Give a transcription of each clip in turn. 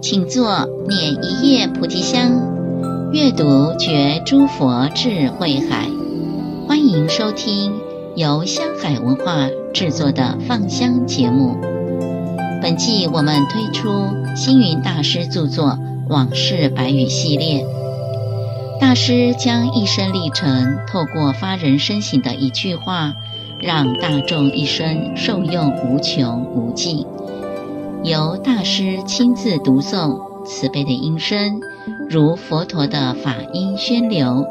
请坐，捻一叶菩提香，阅读觉诸佛智慧海。欢迎收听由香海文化制作的放香节目。本季我们推出星云大师著作《往事白语》系列，大师将一生历程透过发人深省的一句话，让大众一生受用无穷无尽。由大师亲自读诵，慈悲的音声如佛陀的法音宣流，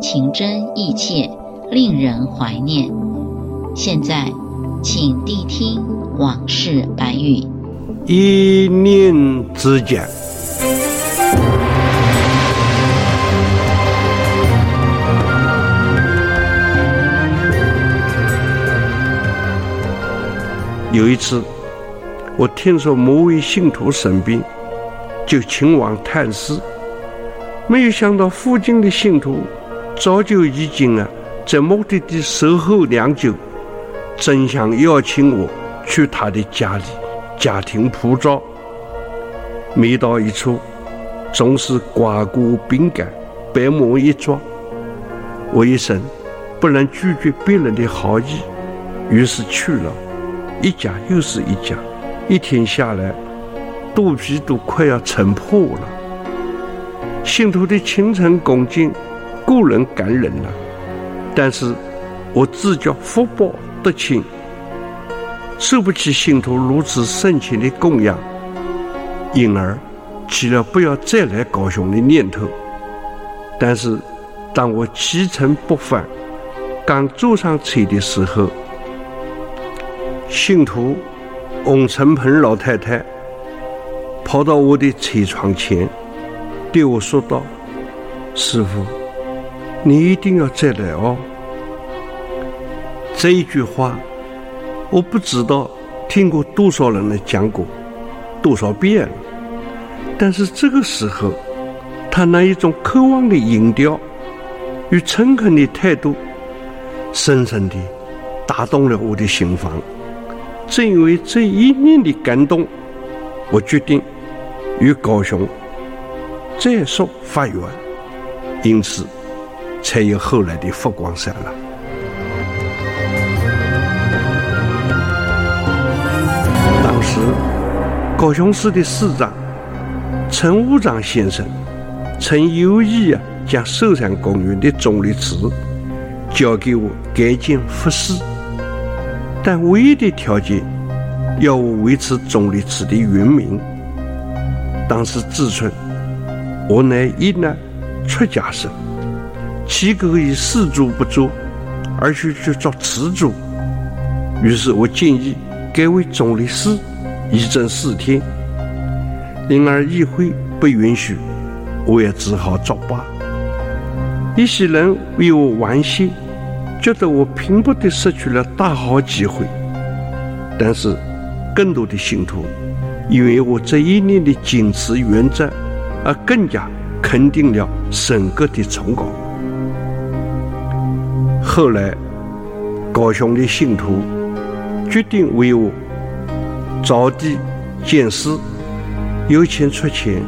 情真意切，令人怀念。现在，请谛听往事百语。一念之间，有一次。我听说某位信徒生病，就前往探视。没有想到附近的信徒早就已经啊在目的地守候良久，争相邀请我去他的家里家庭普照。每到一处，总是瓜果饼干，百忙一桩。我一生不能拒绝别人的好意，于是去了，一家又是一家。一天下来，肚皮都快要撑破了。信徒的虔诚恭敬固然感人了，但是我自觉福报得轻，受不起信徒如此深情的供养，因而起了不要再来高雄的念头。但是，当我启程北返，刚坐上车的时候，信徒。翁成鹏老太太跑到我的车窗前，对我说道：“师傅，你一定要再来哦。”这一句话，我不知道听过多少人来讲过多少遍了。但是这个时候，他那一种渴望的音调与诚恳的态度，深深地打动了我的心房。正因为这一念的感动，我决定与高雄再受法缘，因此才有后来的佛光山了。高雄市的市长陈务长先生曾有意啊，将寿山公园的忠力祠交给我改建佛寺。但唯一的条件，要我维持忠力祠的原名。当时自称我乃一难出家僧，岂可以四主不做，而去去做词主？于是我建议改为忠力寺，以正视听。然而议会不允许，我也只好作罢。一些人为我惋惜。觉得我拼不得失去了大好机会，但是更多的信徒因为我这一年的坚持原则，而更加肯定了深刻的崇高。后来，高雄的信徒决定为我凿地建寺，有钱出钱，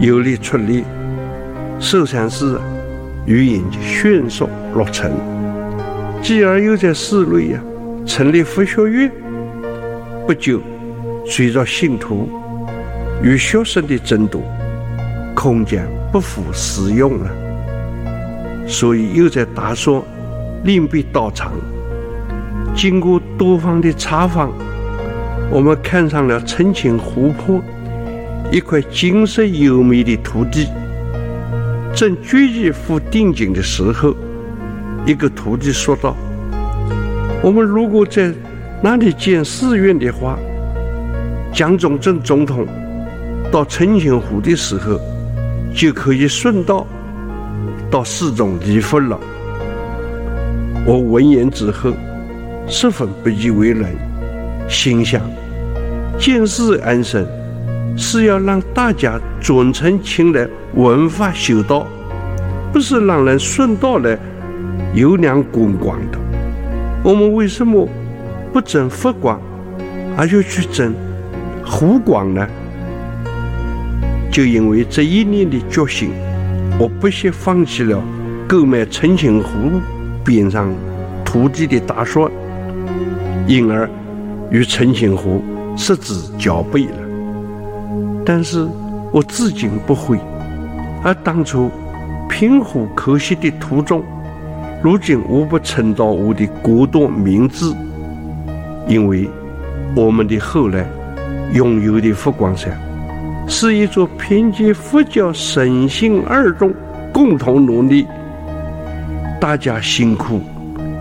有力出力，寿山寺于引迅速落成。继而又在寺内呀成立佛学院，不久，随着信徒与学生的增多，空间不敷使用了，所以又在打算另辟道场。经过多方的查访，我们看上了澄清湖泊一块景色优美的土地，正决意付定金的时候。一个徒弟说道：“我们如果在那里建寺院的话，蒋中正总统到澄清湖的时候，就可以顺道到寺中礼佛了。”我闻言之后，十分不以为然，心想：见寺安生，是要让大家尊称前来闻法修道，不是让人顺道来游览观光的。我们为什么不争佛光，而要去争湖光呢？就因为这一念的决心，我不惜放弃了购买澄清湖边上土地的打算，因而与澄清湖失之交臂了。但是我至今不悔，而当初平湖可惜的途中，如今无不称道我的国禄名字，因为我们的后来拥有的佛光山，是一座凭借佛教神信二众共同努力，大家辛苦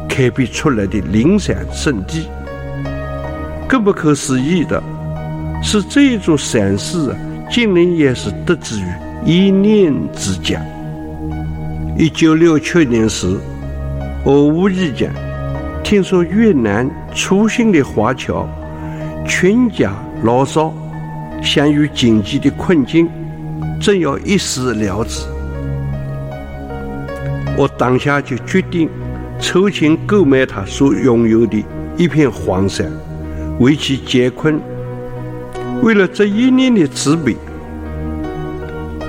开辟出来的灵山圣地。更不可思议的。是这一座山寺，竟然也是得之于一念之间。一九六七年时，我无意间听说越南出行的华侨全家老少陷于经济的困境，正要一死了之。我当下就决定筹钱购买他所拥有的一片荒山，为其解困。为了这一念的慈悲，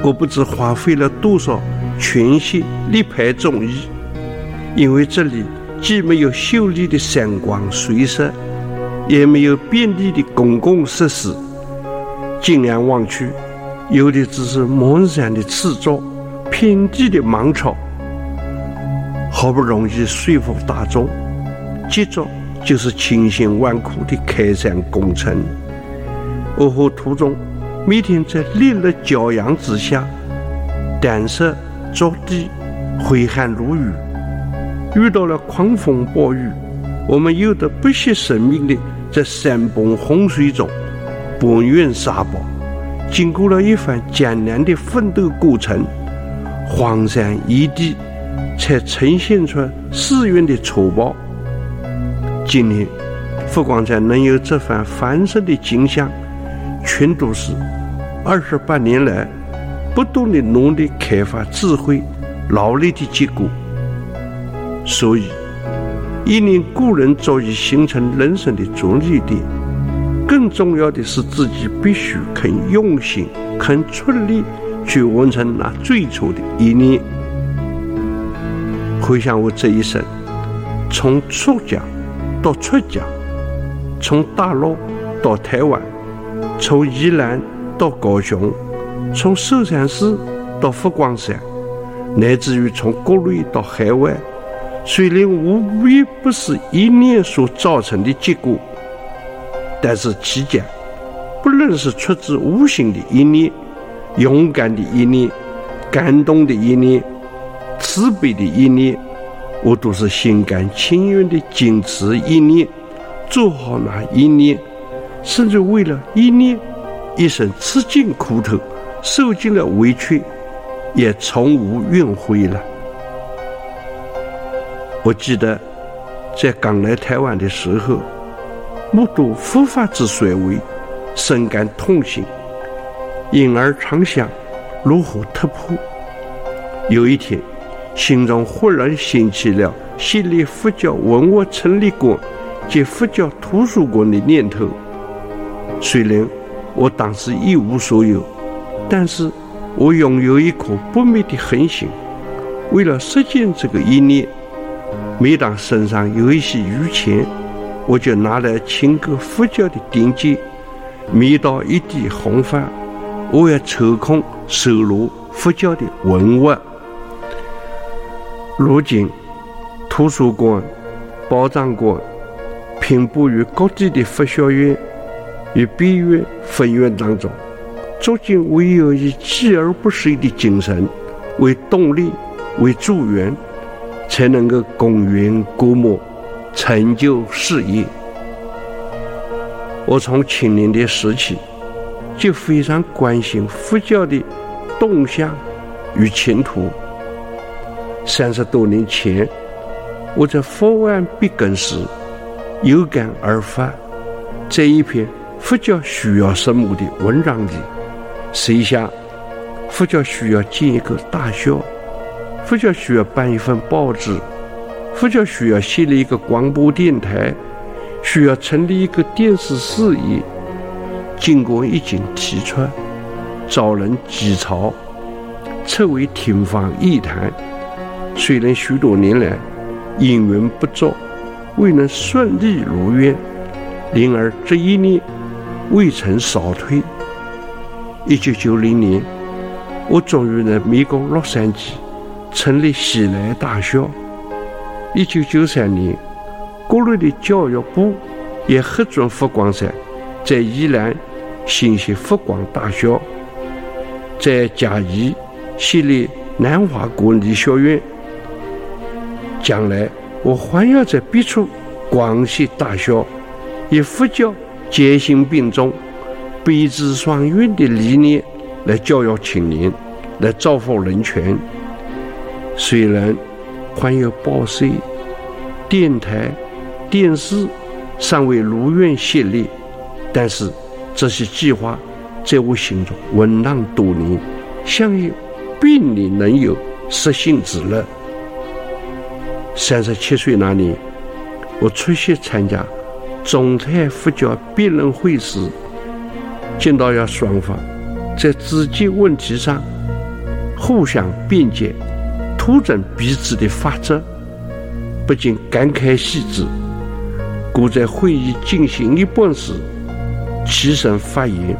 我不知花费了多少全心力排众议。因为这里既没有秀丽的山光水色，也没有便利的公共设施，近眼望去，有的只是满山的刺竹，遍地的芒草。好不容易说服大众，接着就是千辛万苦的开山工程。我和途中每天在烈日骄阳之下，胆色着地，挥汗如雨。遇到了狂风暴雨，我们有的不惜生命的在山崩洪水中搬运沙包。经过了一番艰难的奋斗过程，荒山野地才呈现出寺院的粗暴。今年佛光山能有这番繁盛的景象，全都是二十八年来不断的努力开发智慧、劳力的结果。所以，一念故人早已形成人生的着力点。更重要的是，自己必须肯用心、肯出力去完成那最初的一念。回想我这一生，从出家到出家，从大陆到台湾。从宜兰到高雄，从寿山寺到佛光山，乃至于从国内到海外，虽然无一不是一念所造成的结果，但是期间，不论是出自无心的一念、勇敢的一念、感动的一念、慈悲的一念，我都是心甘情愿的坚持一念，做好那一念。甚至为了一念，一生吃尽苦头，受尽了委屈，也从无怨悔了。我记得在刚来台湾的时候，目睹佛法之衰微，深感痛心，因而常想如何突破。有一天，心中忽然兴起了设立佛教文物陈列馆及佛教图书馆的念头。虽然我当时一无所有，但是我拥有一颗不灭的恒心。为了实现这个意念，每当身上有一些余钱，我就拿来请个佛教的典籍；每到一地弘法，我也抽空收罗佛教的文物。如今，图书馆、报章馆遍布于各地的佛学院。与别院分院当中，逐渐唯有以锲而不舍的精神为动力、为助缘，才能够功圆国莫，成就事业。我从青年的时期就非常关心佛教的动向与前途。三十多年前，我在佛案闭关时有感而发，在一篇。佛教需要什么的文章里，写下佛教需要建一个大学，佛教需要办一份报纸，佛教需要设立一个广播电台，需要成立一个电视事业。经过一经提出，遭人讥嘲，称为天方夜谭。虽然许多年来因缘不作，未能顺利如愿，然而这一念未曾扫退。一九九零年，我终于在美国洛杉矶成立西来大学。一九九三年，国内的教育部也核准佛光山在宜兰。新设佛光大学，在嘉义设立南华国立学院。将来我还要在别处广西大学，以佛教戒心并重、悲智双运的理念来教育青年，来造福人权。虽然还有报社、电台、电视尚未如愿设立，但是。这些计划在我心中温囊多年，相信必你能有实信之日。三十七岁那年，我出席参加中泰佛教辩论会时，见到要双方在自己问题上互相辩解、突证彼此的法则，不禁感慨系之。故在会议进行一半时，起身发言，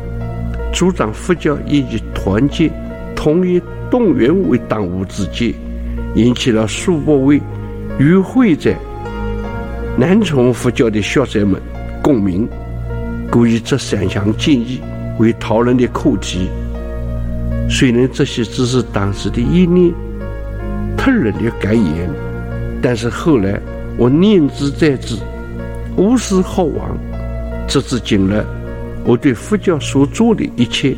主张佛教以团结、统一、动员为当务之急，引起了数百位与会在南传佛教的学者们共鸣。故以这三项建议为讨论的课题。虽然这些只是当时的一念突然的感言，但是后来我念兹在兹，无时厚忘，直至今日。我对佛教所做的一切，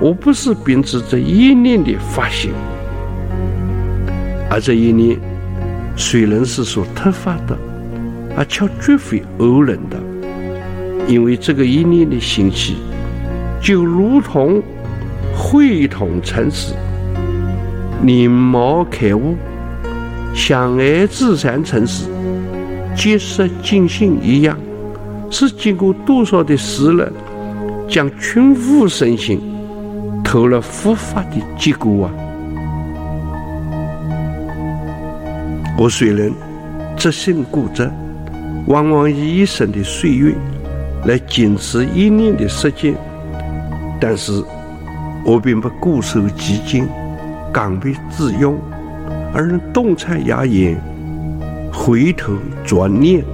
我不是秉持这一念的发心，而这一念水能是所突发的，而却绝非偶然的，因为这个一念的兴起，就如同慧通成实、灵毛开悟、相爱自然成实、结识尽兴一样，是经过多少的时日。将群悟身心投了佛法的结果啊！我虽然只身固执，往往以一生的岁月来坚持一念的实践，但是我并不固守己见、刚愎自用，而能洞察雅言，回头转念。